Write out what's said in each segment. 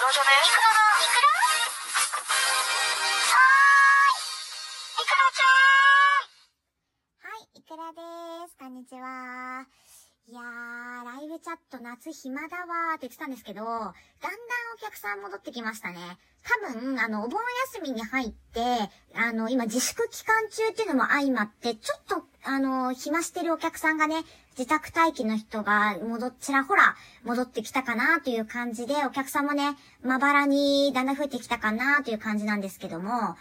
ラじゃねいくらだ。いくらはーい。いくらちゃん。はい、いくらです。こんにちは。いやー、ライブチャット夏暇だわーって言ってたんですけど、だんだんのお客さん戻ってきましたね。多分、あの、お盆休みに入って、あの、今自粛期間中っていうのも相まって、ちょっと、あの、暇してるお客さんがね、自宅待機の人が戻っ、ちらほら戻ってきたかなという感じで、お客さんもね、まばらにだんだん増えてきたかなという感じなんですけども、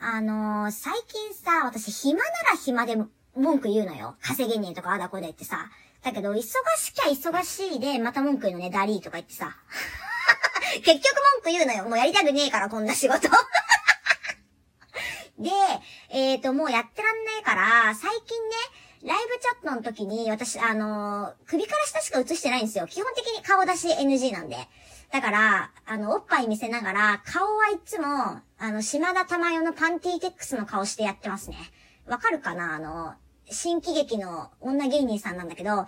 あの、最近さ、私暇なら暇で文句言うのよ。稼げねえとかあだこでってさ。だけど、忙しきゃ忙しいで、また文句言うのね、ダリーとか言ってさ。結局文句言うのよ。もうやりたくねえから、こんな仕事。で、えっ、ー、と、もうやってらんないから、最近ね、ライブチャットの時に、私、あのー、首から下しか映してないんですよ。基本的に顔出し NG なんで。だから、あの、おっぱい見せながら、顔はいつも、あの、島田珠代のパンティーテックスの顔してやってますね。わかるかなあの、新喜劇の女芸人さんなんだけど、たんば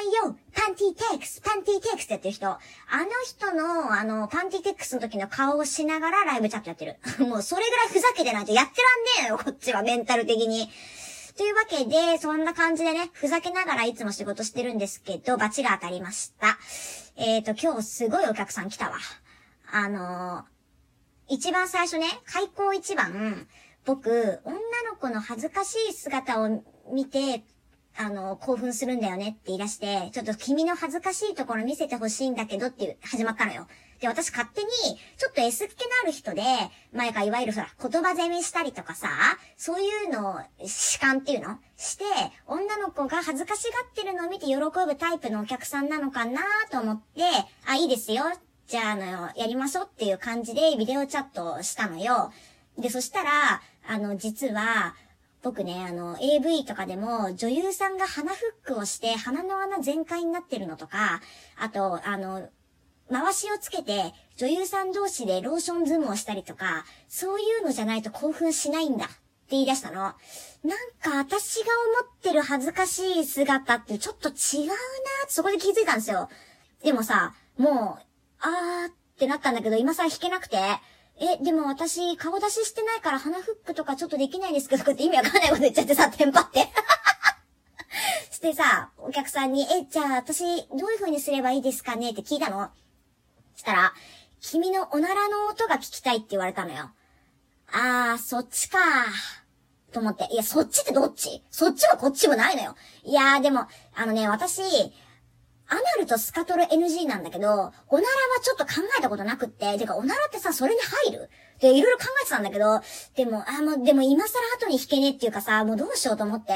いよパンティテックスパンティテックスってやってる人。あの人の、あの、パンティテックスの時の顔をしながらライブチャットやってる。もうそれぐらいふざけてないとやってらんねえよ、こっちはメンタル的に。というわけで、そんな感じでね、ふざけながらいつも仕事してるんですけど、バチが当たりました。えっ、ー、と、今日すごいお客さん来たわ。あのー、一番最初ね、開口一番、僕、女の子の恥ずかしい姿を見て、あの、興奮するんだよねって言い出して、ちょっと君の恥ずかしいところ見せてほしいんだけどっていう、始まったのよ。で、私勝手に、ちょっと S っ気のある人で、前からいわゆるほら、言葉攻めしたりとかさ、そういうのを、主観っていうの？して、女の子が恥ずかしがってるのを見て喜ぶタイプのお客さんなのかなと思って、あ、いいですよ。じゃあ、あの、やりましょうっていう感じでビデオチャットをしたのよ。で、そしたら、あの、実は、僕ね、あの、AV とかでも女優さんが鼻フックをして鼻の穴全開になってるのとか、あと、あの、回しをつけて女優さん同士でローション相撲したりとか、そういうのじゃないと興奮しないんだって言い出したの。なんか私が思ってる恥ずかしい姿ってちょっと違うなってそこで気づいたんですよ。でもさ、もう、あーってなったんだけど、今さ弾けなくて、え、でも私、顔出ししてないから鼻フックとかちょっとできないですけど、って意味わかんないこと言っちゃってさ、テンパって。してさ、お客さんに、え、じゃあ私、どういう風にすればいいですかね？って聞いたの。したら、君のおならの音が聞きたいって言われたのよ。あー、そっちかと思って。いや、そっちってどっち？そっちもこっちもないのよ。いやー、でも、あのね、私、アナルとスカトル NG なんだけど、おならはちょっと考えたことなくって、てか、おならってさ、それに入る？で、いろいろ考えてたんだけど、でも、あ、もう、でも今更後に弾けねえっていうかさ、もうどうしようと思って、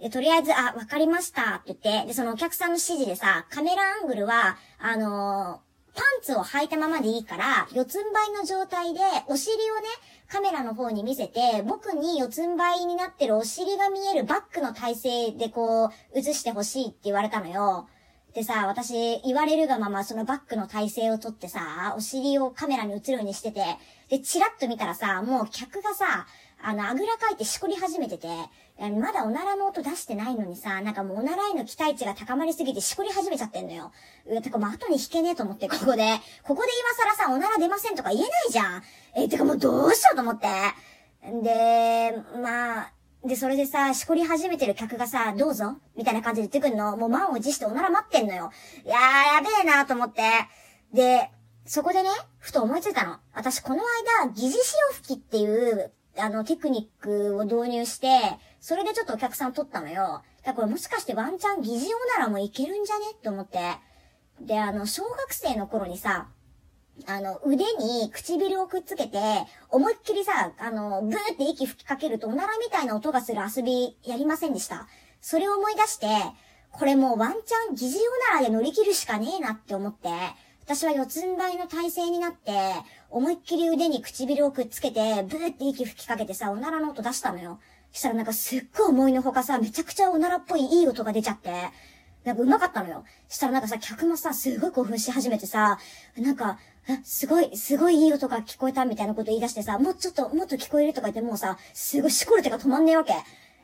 で、とりあえず、あ、わかりましたって言って、で、そのお客さんの指示でさ、カメラアングルは、あのー、パンツを履いたままでいいから、四つん這いの状態で、お尻をね、カメラの方に見せて、僕に四つん這いになってるお尻が見えるバックの体勢でこう、映してほしいって言われたのよ。でさ、私、言われるがまま、そのバックの体勢をとってさ、お尻をカメラに映るようにしてて、で、チラッと見たらさ、もう客がさ、あの、あぐらかいてしこり始めてて、まだおならの音出してないのにさ、なんかもうおならへの期待値が高まりすぎてしこり始めちゃってんのよ。うてかもう後に引けねえと思って、ここで。ここで今更さ、おなら出ませんとか言えないじゃん。え、てかもうどうしようと思って。んで、まあ、で、それでさ、しこり始めてる客がさ、どうぞみたいな感じで言ってくんの。もう満を持しておなら待ってんのよ。いやー、やべえなーと思って。で、そこでね、ふと思いついたの。私、この間、疑似潮吹きっていう、あの、テクニックを導入して、それでちょっとお客さん取ったのよ。だからこれもしかしてワンチャン疑似おならもいけるんじゃね？って思って。で、あの、小学生の頃にさ、あの、腕に唇をくっつけて、思いっきりさ、あの、ブーって息吹きかけるとおならみたいな音がする遊びやりませんでしたそれを思い出して、これもうワンチャン疑似おならで乗り切るしかねえなって思って、私は四つん這いの体勢になって、思いっきり腕に唇をくっつけて、ブーって息吹きかけてさ、おならの音出したのよ。したらなんかすっごい思いのほかさ、めちゃくちゃおならっぽいいい音が出ちゃって、なんか上手かったのよ。したらなんかさ、客もさ、すごい興奮し始めてさ、なんか、すごい、すごいいい音が聞こえたみたいなこと言い出してさ、もうちょっと、もっと聞こえるとか言ってもうさ、すごいしこる手が止まんねえわけ。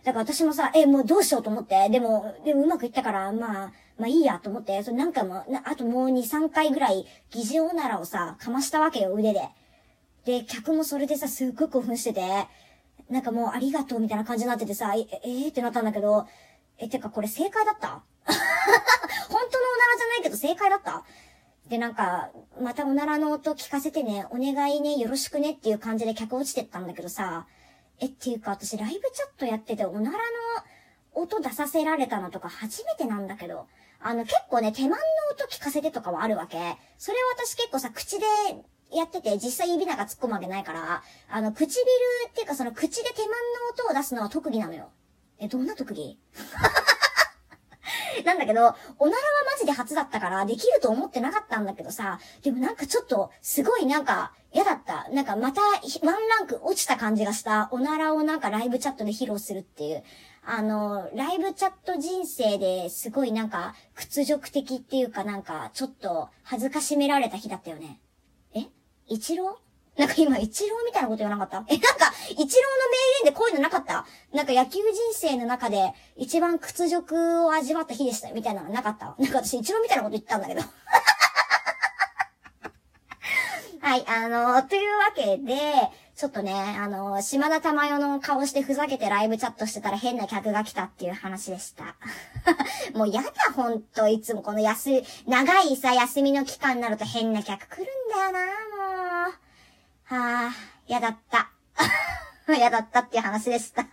だから私もさ、え、もうどうしようと思って、でも、でもうまくいったから、まあ、まあいいやと思って、それなんかも、あともう2、3回ぐらい疑似オナラをさ、かましたわけよ、腕で。で、客もそれでさ、すっごい興奮してて、なんかもうありがとうみたいな感じになっててさ、え、えー、ってなったんだけど、え、てかこれ正解だった本当のおならじゃないけど正解だったで、なんか、またおならの音聞かせてね、お願いね、よろしくねっていう感じで客落ちてったんだけどさ、え、っていうか私ライブチャットやってておならの音出させられたのとか初めてなんだけど、あの結構ね、手間の音聞かせてとかはあるわけ。それは私結構さ、口でやってて、実際指なんか突っ込むわけないから、あの、唇っていうかその口で手間の音を出すのは特技なのよ。え、どんな特技？なんだけど、おならはマジで初だったから、できると思ってなかったんだけどさ、でもなんかちょっと、すごいなんか、嫌だった。なんかまた、ワンランク落ちた感じがした、おならをなんかライブチャットで披露するっていう。あの、ライブチャット人生ですごいなんか、屈辱的っていうかなんか、ちょっと恥ずかしめられた日だったよね。え？一郎なんか今、一郎みたいなこと言わなかった？え、なんか、一郎の名言でこういうのなかった？なんか野球人生の中で一番屈辱を味わった日でしたみたいなのなかった？なんか私一郎みたいなこと言ったんだけど。はい、あの、というわけで、ちょっとね、あの、島田玉代の顔してふざけてライブチャットしてたら変な客が来たっていう話でした。もうやだ、ほんと。いつもこの休、長いさ、休みの期間になると変な客来るんだよな、はあ、嫌だった。嫌だったっていう話でした。